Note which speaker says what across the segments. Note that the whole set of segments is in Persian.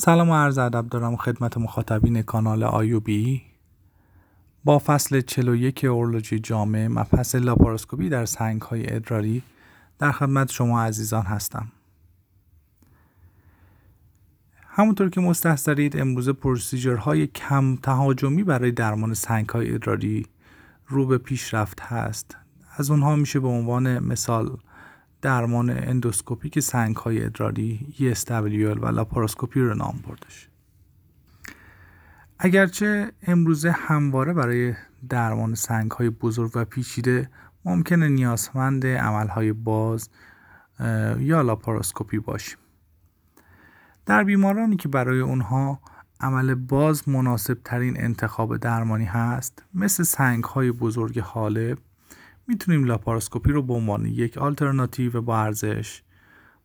Speaker 1: سلام و عرض ادب دارم خدمت مخاطبین کانال آیوبی. با فصل 41 اورولوژی جامع مبحث لاپاروسکوپی در سنگ های ادراری در خدمت شما عزیزان هستم. همونطور که مستحضرید امروز پروسیجرهای کم تهاجمی برای درمان سنگ های ادراری رو به پیشرفت هست. از اونها میشه به عنوان مثال درمان endoscopic سنگ های ادراری ESWL و لاپاروسکوپی رو نام بردش. اگرچه امروزه همواره برای درمان سنگ های بزرگ و پیچیده ممکنه نیازمند عمل های باز یا لاپاروسکوپی باشیم. در بیمارانی که برای اونها عمل باز مناسب ترین انتخاب درمانی هست مثل سنگ های بزرگ حالب می‌تونیم لاپاروسکوپی رو به عنوان یک آلترناتیو با ارزش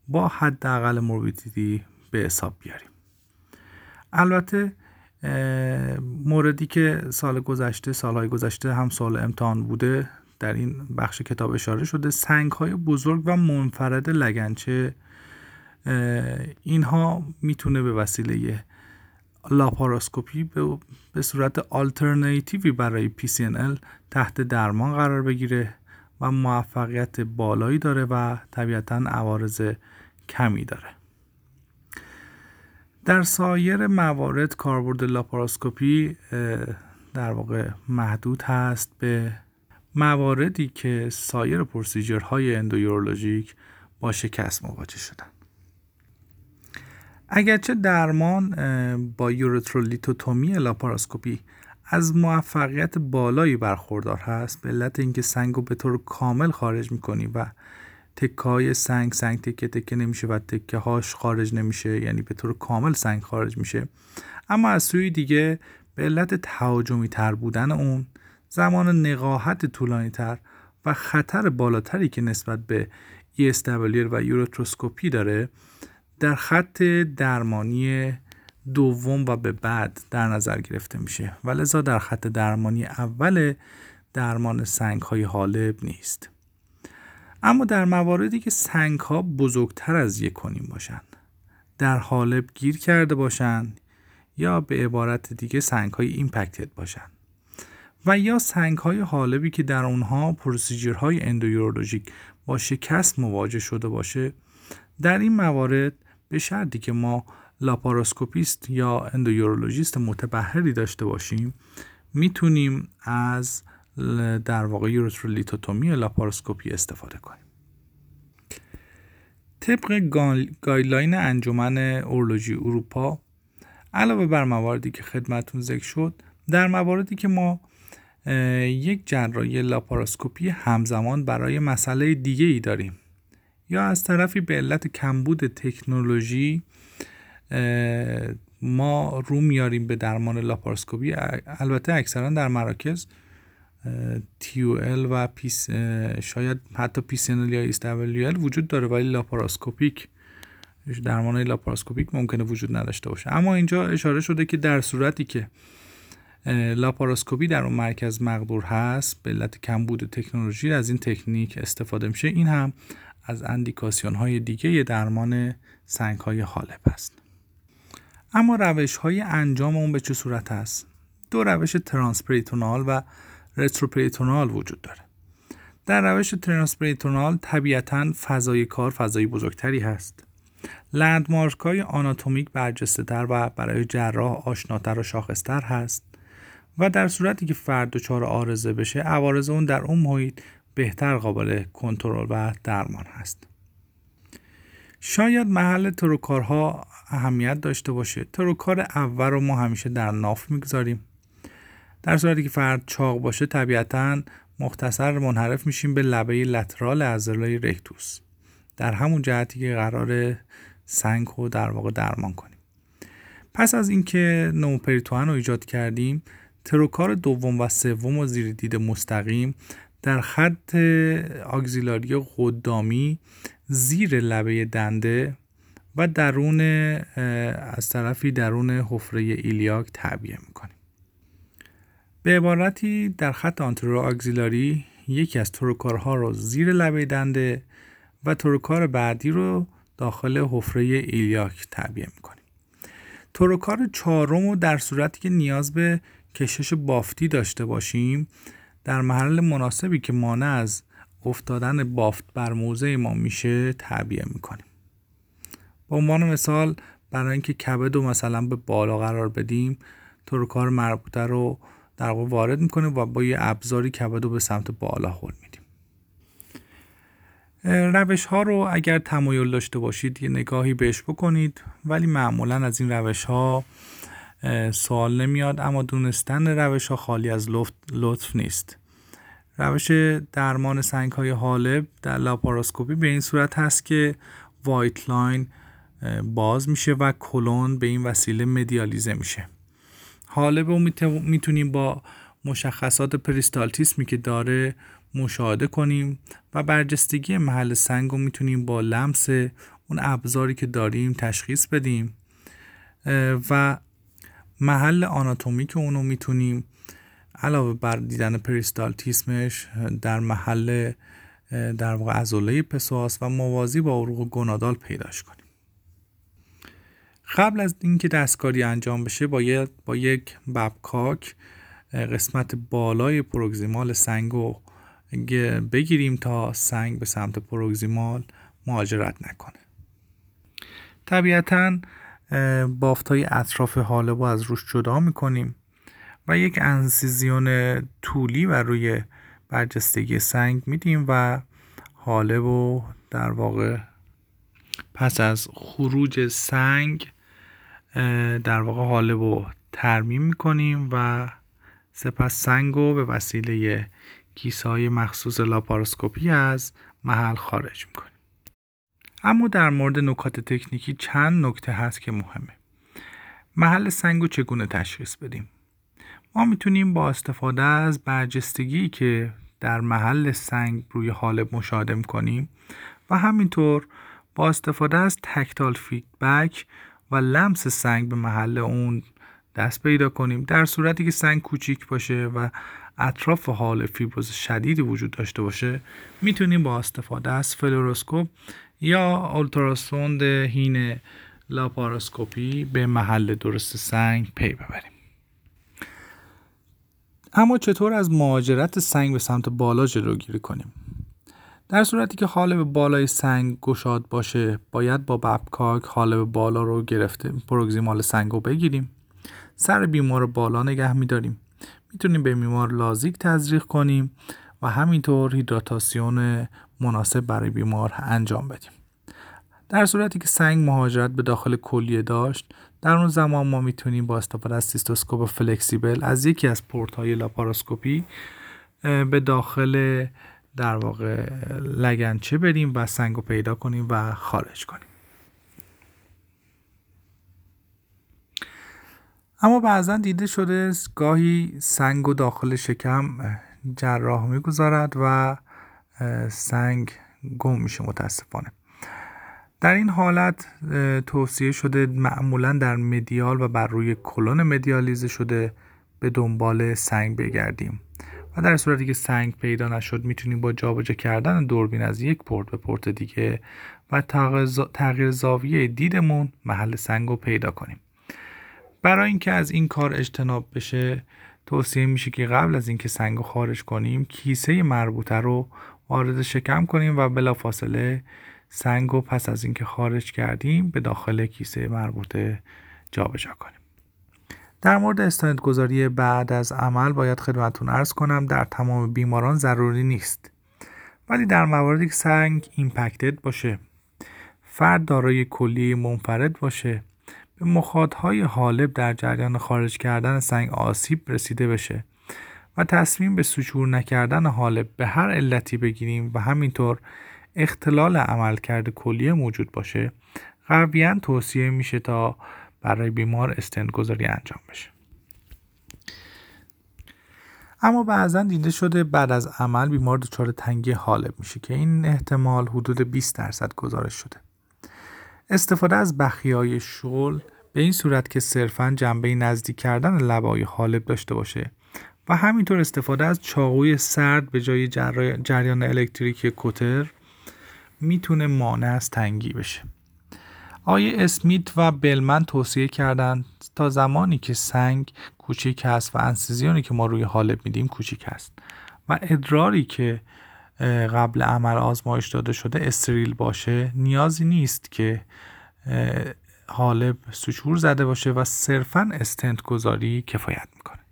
Speaker 1: با حداقل morbidity به حساب بیاریم. البته موردی که سال گذشته سالهای گذشته هم سال امتحان بوده در این بخش کتاب اشاره شده سنگ های بزرگ و منفرد لگنچه اینها می‌تونه به وسیله لاپاروسکوپی به صورت آلترناتیوی برای PCNL تحت درمان قرار بگیره و موفقیت بالایی داره و طبیعتا عوارض کمی داره. در سایر موارد کاربرد لاپاروسکوپی در واقع محدود هست به مواردی که سایر procedure های endourologic با شکست مواجه شدن. اگرچه درمان با یورترولیتوتومی لاپاراسکوپی از موفقیت بالایی برخوردار هست به علت اینکه سنگ رو به طور کامل خارج می‌کنی و تکه های سنگ سنگ تکه تکه نمیشه و تکه هاش خارج نمیشه یعنی به طور کامل سنگ خارج میشه. اما از سوی دیگه به علت تهاجمی تر بودن اون زمان نقاهت طولانی تر و خطر بالاتری که نسبت به ESWL و ureteroscopy داره در خط درمانی دوم و به بعد در نظر گرفته میشه. و لذا در خط درمانی اول درمان سنگ های حالب نیست. اما در مواردی که سنگ ها بزرگتر از یک و نیم باشند در حالب گیر کرده باشند یا به عبارت دیگه سنگ های impacted باشند و یا سنگ های حالبی که در اونها procedure های endourologic با شکست مواجه شده باشه در این موارد به شرطی که ما لاپاروسکوپیست یا endourologist متبهری داشته باشیم می‌تونیم از در واقع ureterolithotomy لاپاروسکوپی استفاده کنیم. طبق guideline انجمن اورولوژی اروپا علاوه بر مواردی که خدمتون ذکر شد در مواردی که ما یک جراحی لاپاروسکوپی همزمان برای مسئله دیگه ای داریم. یا از طرفی به علت کمبود تکنولوژی ما رو میاریم به درمان لاپاراسکوپی. البته اکثرا در مراکز TUL و پیس شاید حتی PCNL یا ESWL وجود داره ولی laparoscopic درمان laparoscopic ممکنه وجود نداشته باشه. اما اینجا اشاره شده که در صورتی که لاپاراسکوپی در اون مرکز مقدور هست به علت کمبود تکنولوژی از این تکنیک استفاده میشه این هم از اندیکاسیون های دیگه درمان سنگ های حالب است. اما روش های انجام اون به چه صورت است؟ دو روش transperitoneal و retroperitoneal وجود داره. در روش transperitoneal طبیعتا فضای کار فضای بزرگتری هست. landmark های آناتومیک برجسته تر و برای جراح آشناتر و شاخصتر هست و در صورتی که فرد دچار آرزه بشه عوارض اون در اون محیط بهتر قابل کنترل و درمان هست. شاید محل تروکارها اهمیت داشته باشه. تروکار اول رو ما همیشه در ناف می‌گذاریم. در صورتی که فرد چاق باشه طبیعتا مختصر منحرف میشیم به لبه لترال عضله رکتوس. در همون جهتی که قرار سنگ رو در واقع درمان کنیم. پس از اینکه نوپریتوان رو ایجاد کردیم تروکار دوم و سوم و زیر دید مستقیم در خط آگزیلاری قدامی زیر لبه دنده و درون از طرفی درون حفره ایلیاک تعبیه می‌کنیم. به عبارتی در خط آنترو آگزیلاری یکی از تروکارها رو زیر لبه دنده و تروکار بعدی رو داخل حفره ایلیاک تعبیه می‌کنیم. توروکار چهارم رو در صورتی که نیاز به کشش بافتی داشته باشیم در محل مناسبی که مانع از افتادن بافت بر موزه ما میشه تعبیه می‌کنیم. به عنوان مثال برای اینکه کبد رو مثلا به بالا قرار بدیم توروکار مربوطه رو در واقع وارد می‌کنیم و با یه ابزاری کبد رو به سمت بالا هل میدیم. روش ها رو اگر تمایل داشته باشید یه نگاهی بهش بکنید ولی معمولا از این روش ها سوال نمیاد اما دونستن روش ها خالی از لطف نیست. روش درمان سنگ های حالب در لاپاراسکوپی به این صورت هست که white line باز میشه و کولون به این وسیله medialize میشه. حالب رو می‌تونیم با مشخصات پریستالتیسمی که داره مشاهده کنیم و برجستگی محل سنگ رو می‌تونیم با لمس اون ابزاری که داریم تشخیص بدیم. و محل آناتومیک اونو می‌تونیم علاوه بر دیدن پریستالتیسمش در محل در واقع ازوله پسواس و موازی با عروق گنادال پیداش کنیم. قبل از اینکه دستکاری انجام بشه باید با یک ببکاک قسمت بالای پروگزیمال سنگ بگیریم تا سنگ به سمت پروگزیمال مهاجرت نکنه. طبیعتا بافت های اطراف حالب رو از روش جدا می‌کنیم و یک انسیزیون طولی و روی برجستگی سنگ میدیم و حالب رو در واقع پس از خروج سنگ در واقع حالب رو ترمیم می‌کنیم و سپس سنگ رو به وسیله کیسه مخصوص لاپاراسکوپی از محل خارج می‌کنیم. اما در مورد نکات تکنیکی چند نکته هست که مهمه. محل سنگ رو چگونه تشخیص بدیم؟ ما می‌تونیم با استفاده از برجستگی که در محل سنگ روی حالب مشاهده کنیم و همینطور با استفاده از tactile feedback و لمس سنگ به محل اون دست پیدا کنیم در صورتی که سنگ کوچیک باشه و اطراف حالب فیبروز شدیدی وجود داشته باشه می‌تونیم با استفاده از فلوروسکوپ یا ultrasound حین لاپاراسکوپی به محل درست سنگ پی ببریم. اما چطور از مهاجرت سنگ به سمت بالا جلوگیری کنیم؟ در صورتی که حالب بالای سنگ گشاد باشه باید با Babcock حالب بالا رو گرفته proximal سنگ رو بگیریم. سر بیمار بالا نگه میداریم. می‌تونیم به بیمار Lasix تزریق کنیم و همینطور هیدراتاسیون مناسب برای بیمار انجام بدیم. در صورتی که سنگ مهاجرت به داخل کلیه داشت در اون زمان ما می‌تونیم با استفاده از سیستوسکوپ flexible از یکی از پورت های لاپاراسکوپی به داخل در واقع لگنچه بریم و سنگ رو پیدا کنیم و خارج کنیم. اما بعضا دیده شده گاهی سنگ و داخل شکم جراح می‌گذارد و سنگ گم میشه متاسفانه. در این حالت توصیه شده معمولا در مدیال و بر روی کلون مدیالیزه شده به دنبال سنگ بگردیم. و در صورتی که سنگ پیدا نشد می‌تونیم با جابجا کردن دوربین از یک پورت به پورت دیگه و تغییر زاویه دیدمون محل سنگ رو پیدا کنیم. برای اینکه از این کار اجتناب بشه توصیه میشه که قبل از اینکه سنگ رو خارج کنیم کیسه مربوطه رو وارد شکم کنیم و بلافاصله سنگ رو پس از اینکه خارج کردیم به داخل کیسه مربوطه جابجا کنیم. در مورد استندگذاری بعد از عمل باید خدمتون ارز کنم در تمام بیماران ضروری نیست. ولی در مواردی که سنگ ایمپکتد باشه فرد دارای کلی منفرد باشه به مخاطهای حالب در جریان خارج کردن سنگ آسیب رسیده بشه. و تصمیم به سچور نکردن حالب به هر علتی بگیریم و همینطور اختلال عملکرد کلیه موجود باشه قویا توصیه میشه تا برای بیمار استندگذاری انجام بشه. اما بعضا دیده شده بعد از عمل بیمار دچار تنگی حالب میشه که این احتمال حدود 20 درصد گزارش شده. استفاده از بخیای شغل به این صورت که صرفا جنبه نزدیک کردن لبای حالب داشته باشه و همینطور استفاده از چاقوی سرد به جای جریان الکتریکی کتر می‌تونه مانع از تنگی بشه. آقای اسمیت و بلمن توصیه کردند تا زمانی که سنگ کوچیک است و انسیزیونی که ما روی حالب میدیم کوچیک است و ادراری که قبل عمل آزمایش داده شده استریل باشه نیازی نیست که حالب سوچور زده باشه و صرفا استنت گذاری کفایت می‌کنه.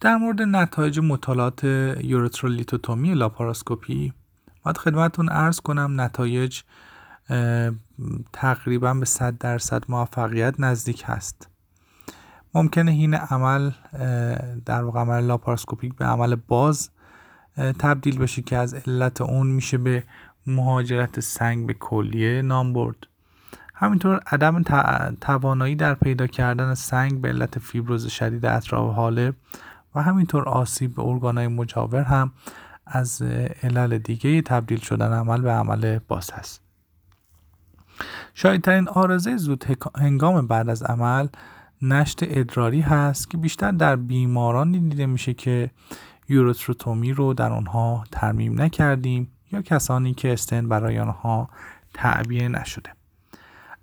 Speaker 1: در مورد نتایج مطالعات یورترولیتوتومی لاپاراسکوپی باید خدمتون عرض کنم نتایج تقریبا به 100 درصد موفقیت نزدیک هست. ممکنه این عمل در واقع عمل laparoscopic به عمل باز تبدیل بشه که از علت اون میشه به مهاجرت سنگ به کلیه نام برد. همینطور عدم توانایی در پیدا کردن سنگ به علت فیبروز شدید اطراف حالب و همینطور آسیب به ارگانهای مجاور هم از علل دیگه تبدیل شدن عمل به عمل باز هست. شایدترین آرزه زود هنگام بعد از عمل نشت ادراری هست که بیشتر در بیمارانی دیده میشه که یوروتروتومی رو در آنها ترمیم نکردیم یا کسانی که استن برای آنها تعبیه نشده.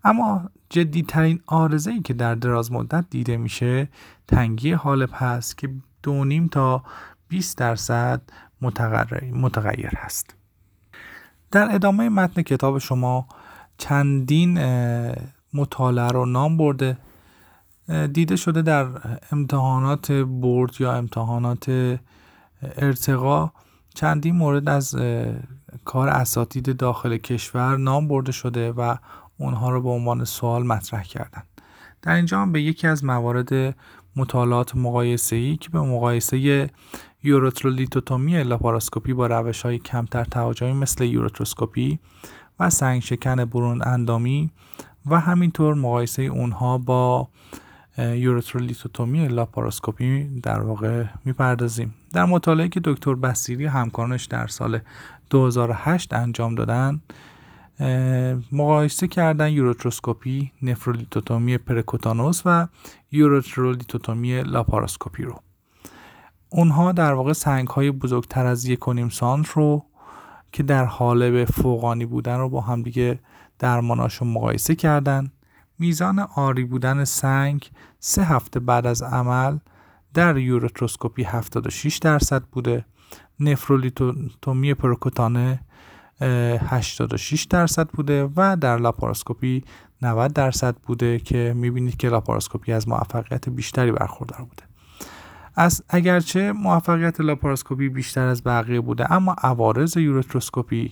Speaker 1: اما جدیترین آرزه ای که در دراز مدت دیده میشه تنگی حالب هست که دونیم تا 20 درصد متغیر هست. در ادامه متن کتاب شما چندین مطالعه رو نام برده. دیده شده در امتحانات برد یا امتحانات ارتقا. چندین مورد از کار اساتید داخل کشور نام برده شده و اونها رو به عنوان سوال مطرح کردن. در اینجا هم به یکی از موارد مطالعات مقایسه ای که به مقایسه یورترولیتوتومی لاپاراسکوپی با روش های کمتر تهاجمی مثل یورتروسکوپی و سنگ شکن برون اندامی و همینطور مقایسه اونها با یورترولیتوتومی لاپاراسکوپی در واقع می‌پردازیم. در مطالعه که دکتر بسیری همکارانش در سال 2008 انجام دادن مقایسه کردن یوروتروسکوپی نفرولیتوتومی پرکوتانوس و یوروترولیتوتومی لاپاراسکوپی رو. اونها در واقع سنگ های بزرگتر از یک سانت رو که در حال به فوقانی بودن رو با هم دیگه درماناشون مقایسه کردن. میزان آری بودن سنگ سه هفته بعد از عمل در یوروتروسکوپی 76 درصد بوده. نفرولیتوتومی پرکوتانه 86 درصد بوده و در لاپاراسکوپی 90 درصد بوده که می‌بینید که لاپاراسکوپی از موفقیت بیشتری برخوردار بوده. از اگرچه موفقیت لاپاراسکوپی بیشتر از بقیه بوده اما عوارض یورتروسکوپی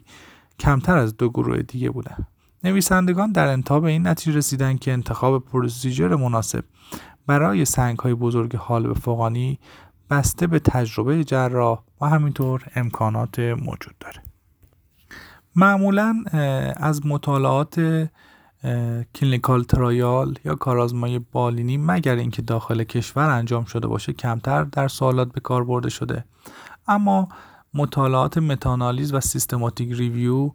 Speaker 1: کمتر از دو گروه دیگه بوده. نویسندگان در انتها این نتیجه رسیدن که انتخاب procedure مناسب برای سنگ های بزرگ حالب فوقانی بسته به تجربه جراح و همینطور امکانات موجود داره. معمولا از مطالعات clinical trial یا کارآزمایی بالینی مگر اینکه داخل کشور انجام شده باشه کمتر در سوالات به کار برده شده. اما مطالعات متاآنالیز و systematic review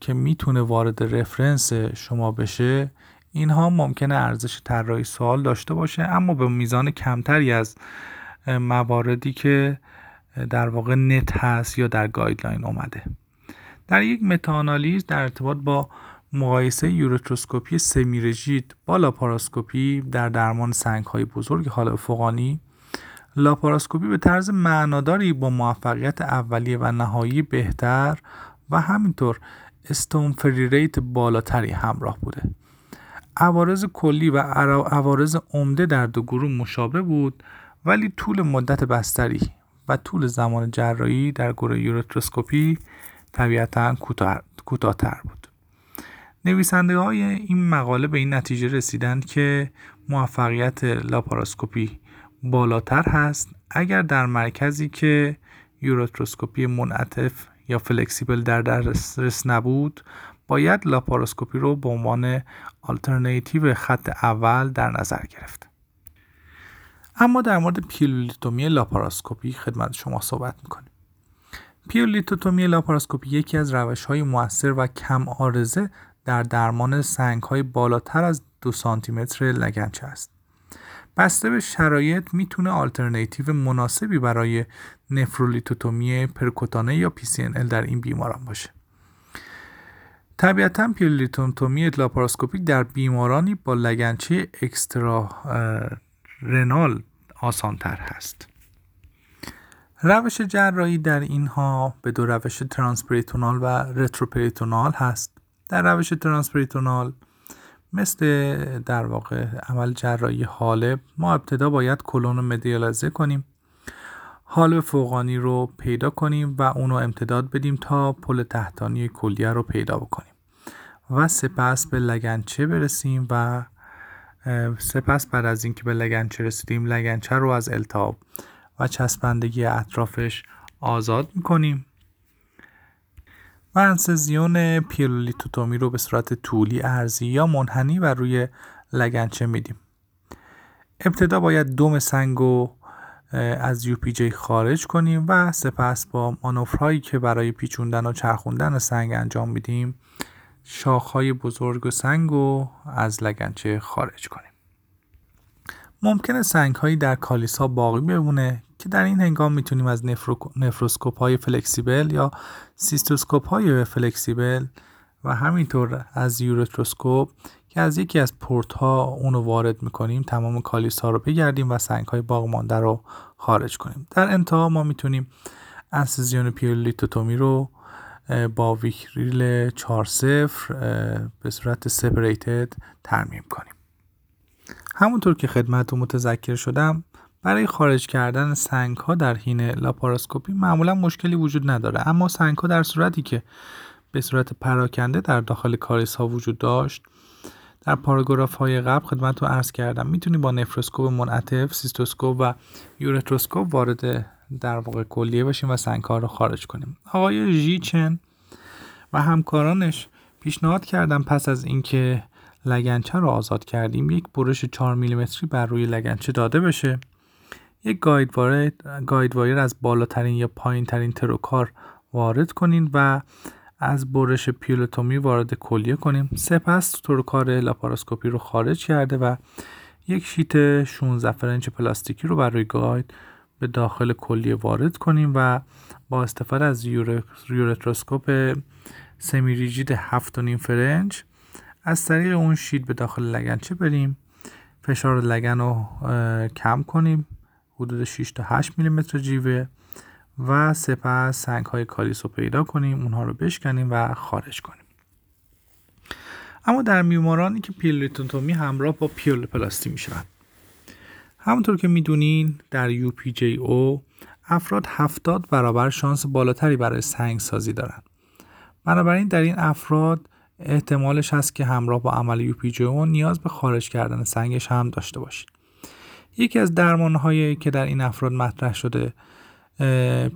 Speaker 1: که می‌تونه وارد reference شما بشه اینها ممکنه ارزش طراحی سوال داشته باشه اما به میزان کمتری از مواردی که در واقع نکته هست یا در guideline اومده. در یک متاآنالیز در ارتباط با مقایسه یوروتروسکوپی سمیرژید با لاپاراسکوپی در درمان سنگ های بزرگ حالب فوقانی لاپاراسکوپی به طرز معناداری با موفقیت اولیه و نهایی بهتر و همینطور stone free rate بالاتری همراه بوده. عوارض کلی و عوارض عمده در دو گروه مشابه بود ولی طول مدت بستری و طول زمان جراحی در گروه یورتروسکوپی طبیعتا کوتاهتر بود. نویسنده های این مقاله به این نتیجه رسیدند که موفقیت لاپاراسکوپی بالاتر هست اگر در مرکزی که یورتروسکوپی منعطف یا flexible در دسترس نبود باید لاپاراسکوپی رو به عنوان آلترناتیو خط اول در نظر گرفت. اما در مورد پیلولیتوتومی لاپاراسکوپی خدمت شما صحبت می‌کنیم. پیلولیتوتومی لاپاراسکوپی یکی از روش های موثر و کم عارضه در درمان سنگ های بالاتر از دو سانتیمتر لگنچه است. بسته به شرایط می‌تونه آلترناتیو مناسبی برای نفرولیتوتومی پرکوتانه یا PCNL در این بیماران باشه. طبیعتا pyelolithotomy laparoscopic در بیمارانی با لگنچه extrarenal آسانتر هست. روش جراحی در اینها به دو روش transperitoneal و retroperitoneal هست. در روش transperitoneal مثل در واقع عمل جراحی حالب ما ابتدا باید کلون رو medialize کنیم. حالب فوقانی رو پیدا کنیم و اونو امتداد بدیم تا پل تحتانی کلیه رو پیدا بکنیم. و سپس به لگنچه برسیم و سپس بعد از اینکه به لگنچه رسیدیم لگنچه رو از التهاب و چسبندگی اطرافش آزاد می‌کنیم. و انسزیون پیرولیتوتومی رو به صورت طولی ارزی یا منحنی و روی لگنچه میدیم. ابتدا باید دوم سنگ رو از جی خارج کنیم و سپس با مانورهایی که برای پیچوندن و چرخوندن سنگ انجام میدیم شاخهای بزرگ و سنگ رو از لگنچه خارج کنیم. ممکنه سنگ هایی در کالیسا باقی بمونه که در این هنگام می‌تونیم از nephro... nephroscope های flexible یا cystoscope های flexible و همینطور از ureteroscope که از یکی از پورت ها اونو وارد می‌کنیم تمام کالیس ها رو بگردیم و سنگ های باقی مانده رو خارج کنیم. در انتها ما می‌تونیم انسیزیون pyelolithotomy رو با Vicryl 4 به صورت separated ترمیم کنیم. همونطور که خدمتتون متذکر شدم برای خارج کردن سنگ ها در حین لاپاراسکوپی معمولا مشکلی وجود نداره. اما سنگ ها در صورتی که به صورت پراکنده در داخل کالیس ها وجود داشت در پاراگراف های قبل خدمتتون عرض کردم می‌تونی با nephroscope منعطف cystoscope و ureteroscope وارد در واقع کلیه بشیم و سنگ ها رو خارج کنیم. آقای ژیچن و همکارانش پیشنهاد کردن پس از اینکه لگنچه رو آزاد کردیم یک برش 4 میلیمتری بر روی لگنچه داده بشه. یک guide wire, guide wire از بالاترین یا پایین ترین تروکار وارد کنین و از برش pyelotomy وارد کلیه کنیم سپس تروکار لاپاراسکوپی رو خارج کرده و یک sheath 16 French پلاستیکی رو برای guide به داخل کلیه وارد کنیم و با استفاده از ureteroscope semi-rigid 7.5 French از طریق اون sheath به داخل لگنچه بریم فشار لگن رو کم کنیم حدود 6 تا 8 میلیمتر جیوه و سپس سنگ های کالیس رو پیدا کنیم اونها رو بشکنیم و خارج کنیم. اما در بیمارانی که پیلوتومی همراه با پیول پلاستی می شود همونطور که می‌دونین در او افراد 70 برابر شانس بالاتری برای سنگ سازی دارند. بنابراین در این افراد احتمالش هست که همراه با عمل او نیاز به خارج کردن سنگش هم داشته باشید. یکی از درمانهایی که در این افراد مطرح شده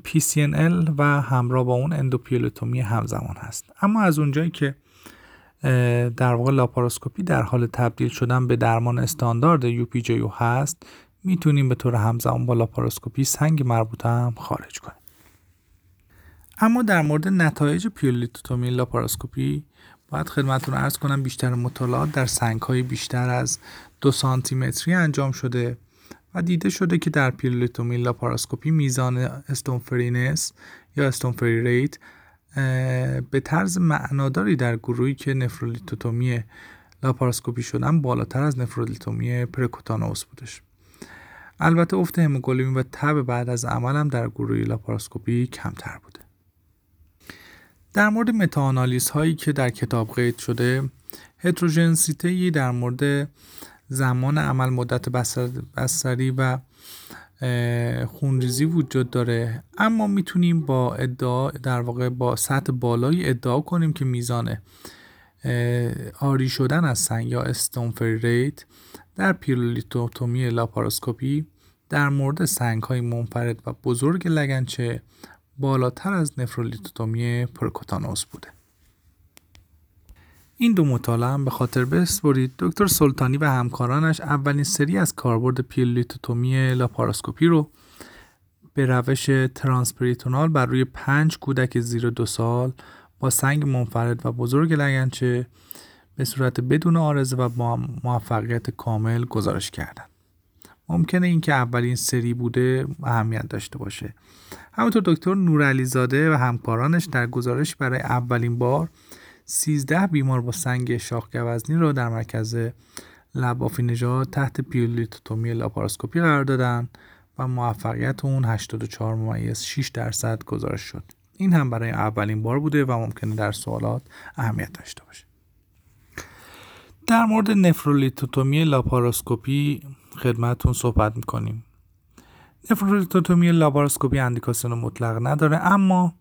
Speaker 1: PCNL و همراه با اون اندوپیولوتومی همزمان هست. اما از اونجایی که در واقع لاپاراسکوپی در حال تبدیل شدن به درمان استاندارد UPJO هست می‌تونیم به طور همزمان با لاپاراسکوپی سنگ مربوطه هم خارج کنیم. اما در مورد نتایج pyelolithotomy لاپاراسکوپی باید خدمتتون عرض کنم بیشتر مطالعات در سنگ های بیشتر از دو سانتیمتری انجام شده و دیده شده که در pyelolithotomy لاپاراسکوپی میزان stone freeness یا stone free rate به طرز معناداری در گروهی که nephrolithotomy لاپاراسکوپی شدن بالاتر از nephrolithotomy percutaneous بودش. البته افت هموگلوبین و تب بعد از عمل هم در گروه لاپاراسکوپی کمتر بوده. در مورد متاانالیز هایی که در کتاب قید شده heterogeneity در مورد زمان عمل مدت بستری و خونریزی وجود داره. اما می‌تونیم با ادعا در واقع با سطح بالایی ادعا کنیم که میزان عاری شدن از سنگ یا stone free rate در pyelolithotomy لاپاراسکوپی در مورد سنگ های منفرد و بزرگ لگنچه بالاتر از nephrolithotomy percutaneous بوده. این دو مطالعه هم به خاطر بسپرید دکتر سلطانی و همکارانش اولین سری از کاربرد pyelolithotomy لاپاراسکوپی رو به روش transperitoneal بر روی پنج کودک زیر دو سال با سنگ منفرد و بزرگ لگنچه به صورت بدون آرزه و با موفقیت کامل گزارش کردند. ممکنه اینکه اولین سری بوده اهمیت داشته باشه. همونطور دکتر نورعلی زاده و همکارانش در گزارش برای اولین بار 13 بیمار با سنگ شاخ گوزنی رو در مرکز لبافی نژاد تحت پیولیتوتومی لاپاراسکوپی قرار دادن و موفقیت اون 84 ممیز 6 درصد گزارش شد. این هم برای اولین بار بوده و ممکنه در سوالات اهمیت داشته باشه. در مورد nephrolithotomy لاپاراسکوپی خدمتون صحبت می‌کنیم. nephrolithotomy لاپاراسکوپی اندیکاسیون مطلق نداره اما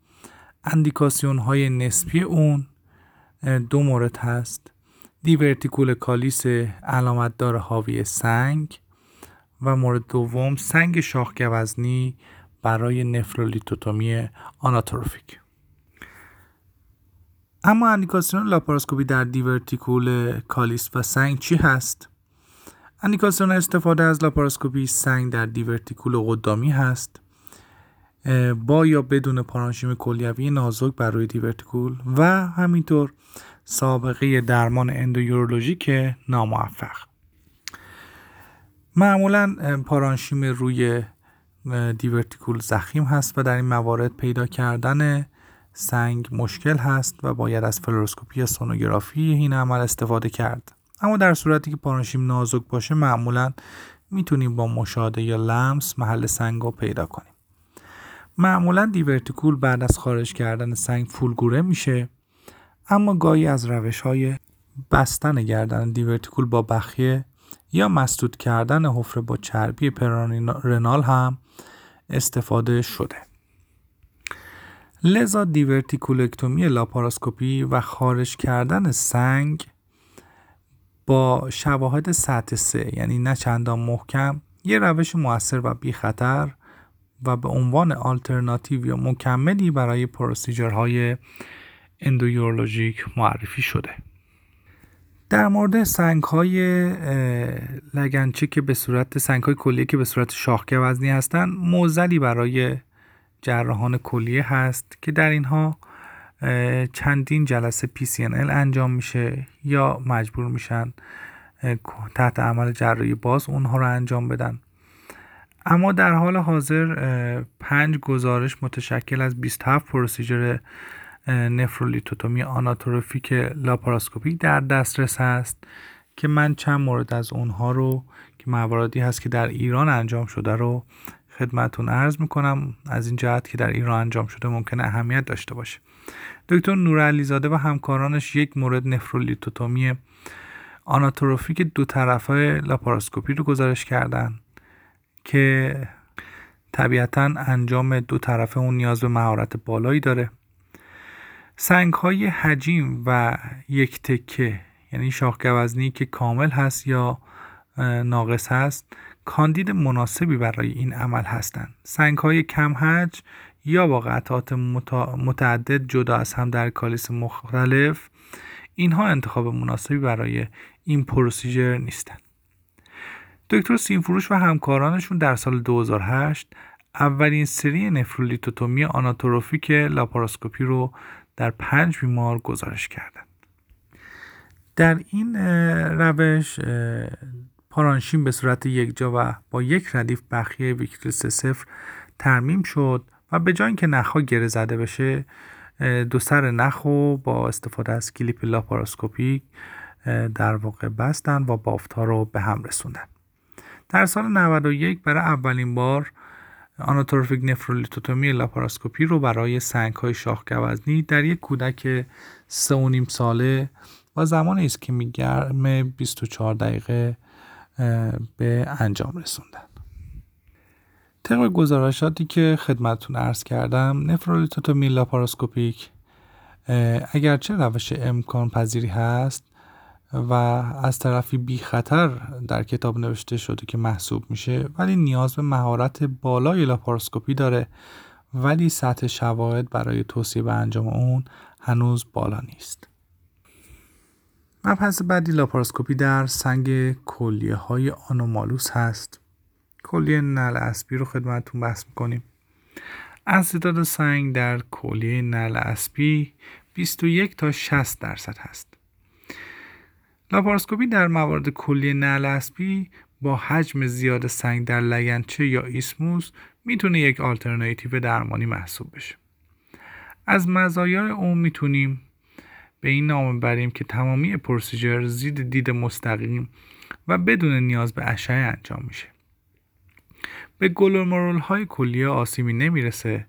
Speaker 1: اندیکاسیون های نسبی اون دو مورد هست. دیورتیکول کالیس علامتدار حاوی سنگ و مورد دوم سنگ شاخ گوزنی برای nephrolithotomy anatrophic. اما اندیکاسیون لاپاراسکوپی در دیورتیکول کالیس و سنگ چی هست؟ اندیکاسیون استفاده از لاپاراسکوپی سنگ در دیورتیکول قدامی هست. با یا بدون پارانشیم کلیوی نازک برای دیورتیکول و همینطور سابقه درمان endourologic ناموفق. معمولا پارانشیم روی دیورتیکول زخیم هست و در این موارد پیدا کردن سنگ مشکل هست و باید از فلوروسکوپی یا سونوگرافی حین عمل استفاده کرد. اما در صورتی که پارانشیم نازک باشه معمولا می‌تونیم با مشاهده یا لمس محل سنگ رو پیدا کنیم. معمولا دیورتیکول بعد از خارج کردن سنگ فولگوره میشه اما گاهی از روش های بستن گردن دیورتیکول با بخیه یا مسدود کردن حفره با چربی perirenal هم استفاده شده. لذا diverticulectomy لاپاراسکوپی و خارج کردن سنگ با شواهد سطح سه یعنی نه چندان محکم یه روش موثر و بی خطر و به عنوان آلترناتیو یا مکملی برای procedure های اندویورولوژیک معرفی شده. در مورد سنگ های لگنچه که به صورت سنگ های کلیه که به صورت شاخکه وزنی هستند موزلی برای جراحان کلیه هست که در اینها چندین جلسه PCNL انجام میشه یا مجبور میشن تحت عمل جراحی باز اونها رو انجام بدن. اما در حال حاضر پنج گزارش متشکل از 27 پروسیجر نفرولیتوتومی آناتروفیک لاپاراسکوپی در دسترس هست که من چند مورد از اونها رو که مواردی هست که در ایران انجام شده رو خدمتون عرض می‌کنم. از این جهت که در ایران انجام شده ممکنه اهمیت داشته باشه. دکتر نورعلیزاده و همکارانش یک مورد نفرولیتوتومی آناتروفیک دو طرفه لاپاراسکوپی رو گزارش کردن. که طبیعتا انجام دو طرفه اون نیاز به مهارت بالایی داره. سنگ های حجیم و یک تکه یعنی شاخ گوزنی که کامل هست یا ناقص هست کاندید مناسبی برای این عمل هستند سنگ های کم حج یا با قطعات متعدد جدا از هم در کالیس مختلف اینها انتخاب مناسبی برای این پروسیجر نیستند دکتر سیم‌فروش و همکارانشون در سال 2008 اولین سری نفرولیتوتومی anatrophic لاپاراسکوپی رو در پنج بیمار گزارش کردند. در این روش پارانشیم به صورت یکجا و با یک ردیف بخیه ویکریل صفر ترمیم شد و به جای اینکه نخها گره زده بشه دو سر نخ با استفاده از کلیپ laparoscopic در واقع بستن و بافتها رو به هم رسوندن در سال 91 برای اولین بار anatrophic nephrolithotomy لاپاراسکوپی رو برای سنگ های شاخ گوزنی در یک کودک سه و نیم ساله و زمان ایسکمی گرم 24 دقیقه به انجام رسوندن. طبق گزارشاتی که خدمتتون عرض کردم نفرولیتوتومی laparoscopic اگرچه روش امکان پذیری هست و از طرفی بی خطر در کتاب نوشته شده که محسوب میشه ولی نیاز به مهارت بالای لاپاراسکوپی داره ولی سطح شواهد برای توصیه به انجام اون هنوز بالا نیست. مبحث بعدی لاپاراسکوپی در سنگ کلیه های anomalous هست. کلیه نعل اسبی رو خدمتتون بحث می‌کنیم. incidence سنگ در کلیه نعل اسبی 21 تا 60 درصد هست. لاپاراسکوپی در موارد کلیه نعل اسبی با حجم زیاد سنگ در لگنچه یا isthmus می‌تونه یک آلترناتیو درمانی محسوب بشه. از مزایای اون می‌تونیم به این نام بریم که تمامی procedure زیر دید مستقیم و بدون نیاز به اشعه انجام میشه. به گلومرول های کلیه آسیبی نمی‌رسه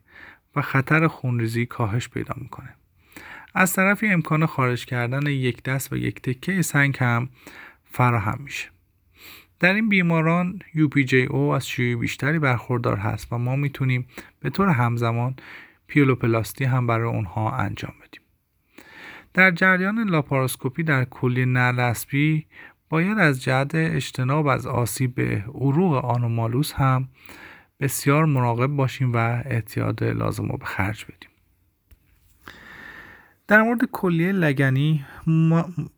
Speaker 1: و خطر خونریزی کاهش پیدا می‌کنه. از طرفی امکان خارج کردن یک دست و یک تکه سنگ هم فراهم میشه در این بیماران UPJO از شیوع بیشتری برخوردار هست و ما می‌تونیم به طور همزمان پیولوپلاستی هم برای اونها انجام بدیم. در جریان لاپاراسکوپی در کلی نلسبی باید از جهت اجتناب از آسیب به عروق آنومالوس هم بسیار مراقب باشیم و احتیاط لازم رو به خرج بدیم. در مورد کلیه لگنی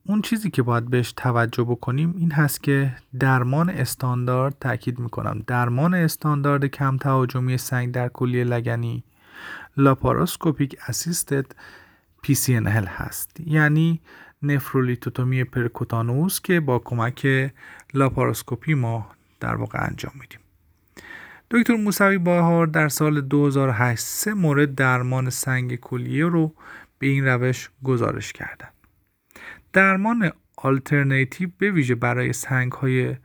Speaker 1: اون چیزی که باید بهش توجه بکنیم این هست که درمان استاندارد تاکید می‌کنم. درمان استاندارد کم تهاجمی سنگ در کلیه لگنی لاپاراسکوپیک اسیستد PCNL هست. یعنی نفرولیتوتومی percutaneous که با کمک لاپاراسکوپی ما در واقع انجام میدیم. دکتر موسوی باهار در سال 2008 سه مورد درمان سنگ کلیه رو به این روش گزارش کردن. درمان آلترناتیو به ویژه برای سنگ های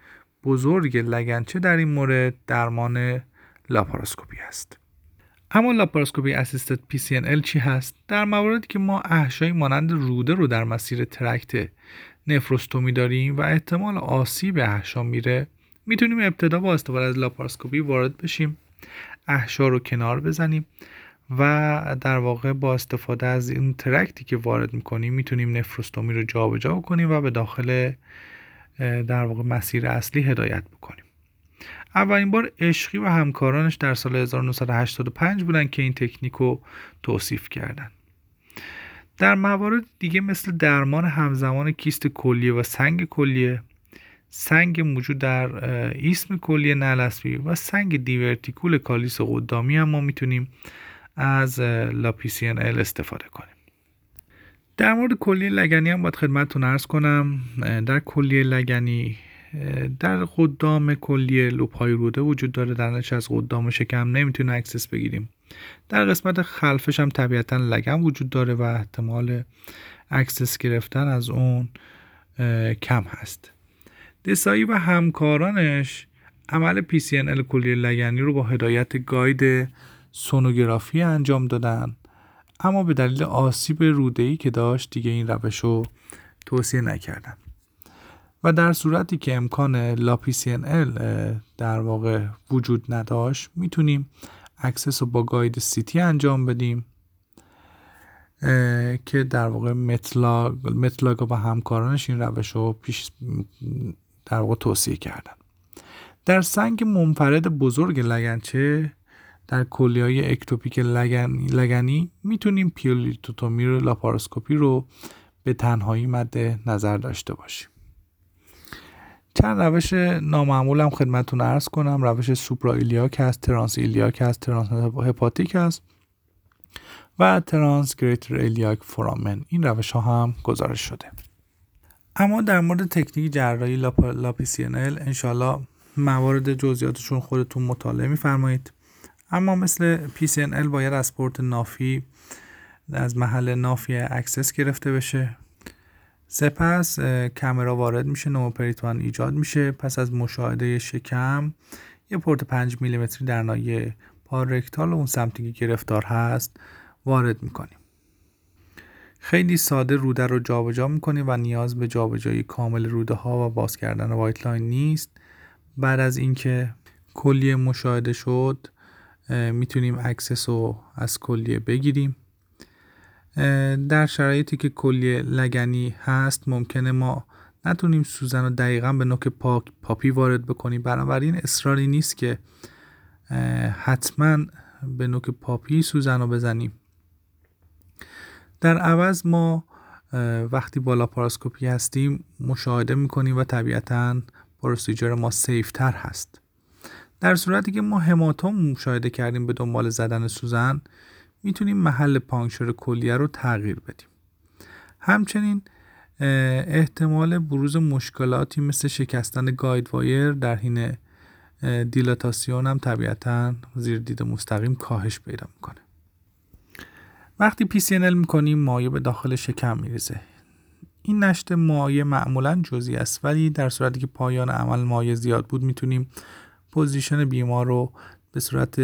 Speaker 1: بزرگ لگنچه در این مورد درمان لاپاراسکوپی است. اما لاپاراسکوپی assisted PCNL چی هست؟ در مواردی که ما احشای مانند روده رو در مسیر tract نفروستومی داریم و احتمال آسیب احشا میره می‌تونیم ابتدا با استفاده از لاپاراسکوپی وارد بشیم. احشا رو کنار بزنیم. و در واقع با استفاده از این tract ی که وارد می‌کنیم می‌تونیم نفروستومی رو جابجا کنیم و به داخل در واقع مسیر اصلی هدایت بکنیم. اولین بار عشقی و همکارانش در سال 1985 بودن که این تکنیک رو توصیف کردن. در موارد دیگه مثل درمان همزمان کیست کلیه و سنگ کلیه سنگ موجود در ایسم کلیه نلسبی و سنگ دیورتیکول کالیس قدامی هم ما می‌تونیم از Lap PCNL استفاده کنیم. در مورد کلیه لگنی هم باید خدمتتون عرض کنم. در کلیه لگنی در قدام کلیه لوپ های روده وجود داره. در از قدام شکم نمی‌تونه access بگیریم. در قسمت خلفش هم طبیعتا لگن وجود داره و احتمال access گرفتن از اون کم هست. دسایی و همکارانش عمل PCNL کلیه لگنی رو با هدایت guide سونوگرافی انجام دادن. اما به دلیل آسیب روده‌ای که داشت دیگه این روش رو توصیه نکردن. و در صورتی که امکان Lap PCNL در واقع وجود نداشت می‌تونیم access رو با guide CT انجام بدیم که در واقع متلاگ, متلاگ و همکارانش این روش رو پیش در واقع توصیه کردن. در سنگ منفرد بزرگ لگنچه در های ectopic لگنی می‌تونیم pyelolithotomy رو لاپاراسکوپی رو به تنهایی مد نظر داشته باشیم. چند روش نامعمول هم خدمتتون عرض کنم. روش supra iliac هست trans iliac هست trans hepatic هست و trans greater iliac foramen. این روش ها هم گزارش شده. اما در مورد تکنیک جراحی Lap PCNL انشالله موارد جزئیاتشون خودتون مطالعه میفرمایید. اما مثل PCNL باید از پورت نافی از محل نافی access گرفته بشه. سپس کامرا وارد میشه pneumoperitoneum ایجاد میشه. پس از مشاهده شکم یه پورت 5 میلیمتری در ناحیه pararectal اون سمتی که گرفتار هست وارد می‌کنیم. خیلی ساده روده رو جابجا می‌کنیم و نیاز به جابجایی کامل روده ها و باز کردن white line نیست. بعد از اینکه کلیه مشاهده شد می‌تونیم access رو از کلیه بگیریم. در شرایطی که کلیه لگنی هست ممکنه ما نتونیم سوزن رو دقیقا به نوک پاپی وارد بکنیم. بنابراین اصراری نیست که حتما به نوک پاپی سوزن رو بزنیم. در عوض ما وقتی با لاپاراسکوپی هستیم مشاهده می‌کنیم و طبیعتا procedure ما safe تر هست. در صورتی که ما هماتوم مشاهده کردیم به دنبال زدن سوزن می‌تونیم محل puncture کلیه رو تغییر بدیم. همچنین احتمال بروز مشکلاتی مثل شکستن guide wire در حین دیلاتاسیون هم طبیعتا زیر دید مستقیم کاهش پیدا می‌کنه. وقتی PCNL می‌کنیم مایع به داخل شکم میریزه. این نشت مایع معمولا جزئی است ولی در صورتی که پایان عمل مایع زیاد بود می‌تونیم position بیمار رو به صورت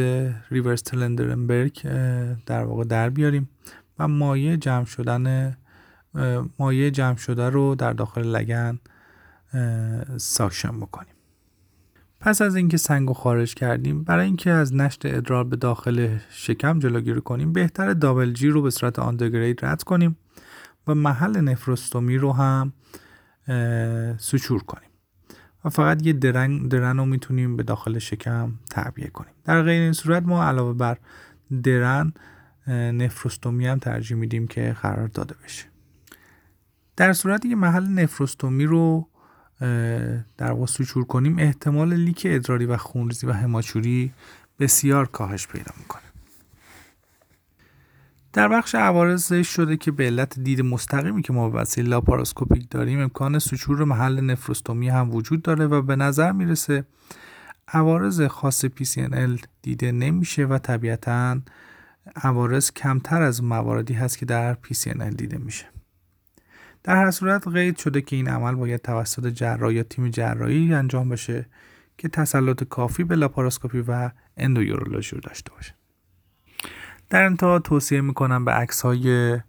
Speaker 1: reverse Trendelenburg در واقع در بیاریم و مایع جمع شدن مایع جمع شده رو در داخل لگن suction بکنیم. پس از اینکه سنگ رو خارج کردیم برای اینکه از نشت ادرار به داخل شکم جلوگیری کنیم بهتر double J رو به صورت antegrade رد کنیم و محل نفروستومی رو هم سچور کنیم. فقط یه درن, درن رو می‌تونیم به داخل شکم تعبیه کنیم. در غیر این صورت ما علاوه بر درن نفروستومی هم ترجیح میدیم که قرار داده بشه. در صورتی که محل نفروستومی رو در واقع سوچور کنیم احتمال لیک ادراری و خونریزی و هماچوری بسیار کاهش پیدا می‌کنه. در بخش عوارض شده که به علت دید مستقیمی که ما به وسیله لاپاراسکوپیک داریم امکان سوچور محل نفروستومی هم وجود داره و به نظر می‌رسه عوارض خاص PCNL دیده نمیشه و طبیعتا عوارض کمتر از مواردی هست که در PCNL دیده میشه. در هر صورت قید شده که این عمل باید توسط جراح یا تیم جراحی انجام بشه که تسلط کافی به لاپاراسکوپی و اندویورولوژی رو داشته باشه. در انتها توصیه می‌کنم به عکس های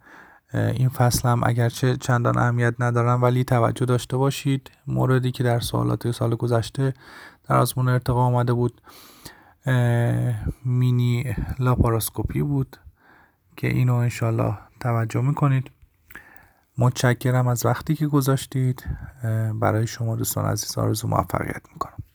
Speaker 1: این فصل هم اگرچه چندان اهمیت ندارن ولی توجه داشته باشید. موردی که در سوالات سال گذشته در آزمون ارتقا آمده بود مینی لاپاراسکوپی بود که اینو انشالله توجه می‌کنید. متشکرم از وقتی که گذاشتید. برای شما دوستان عزیز آرزو موفقیت می‌کنم.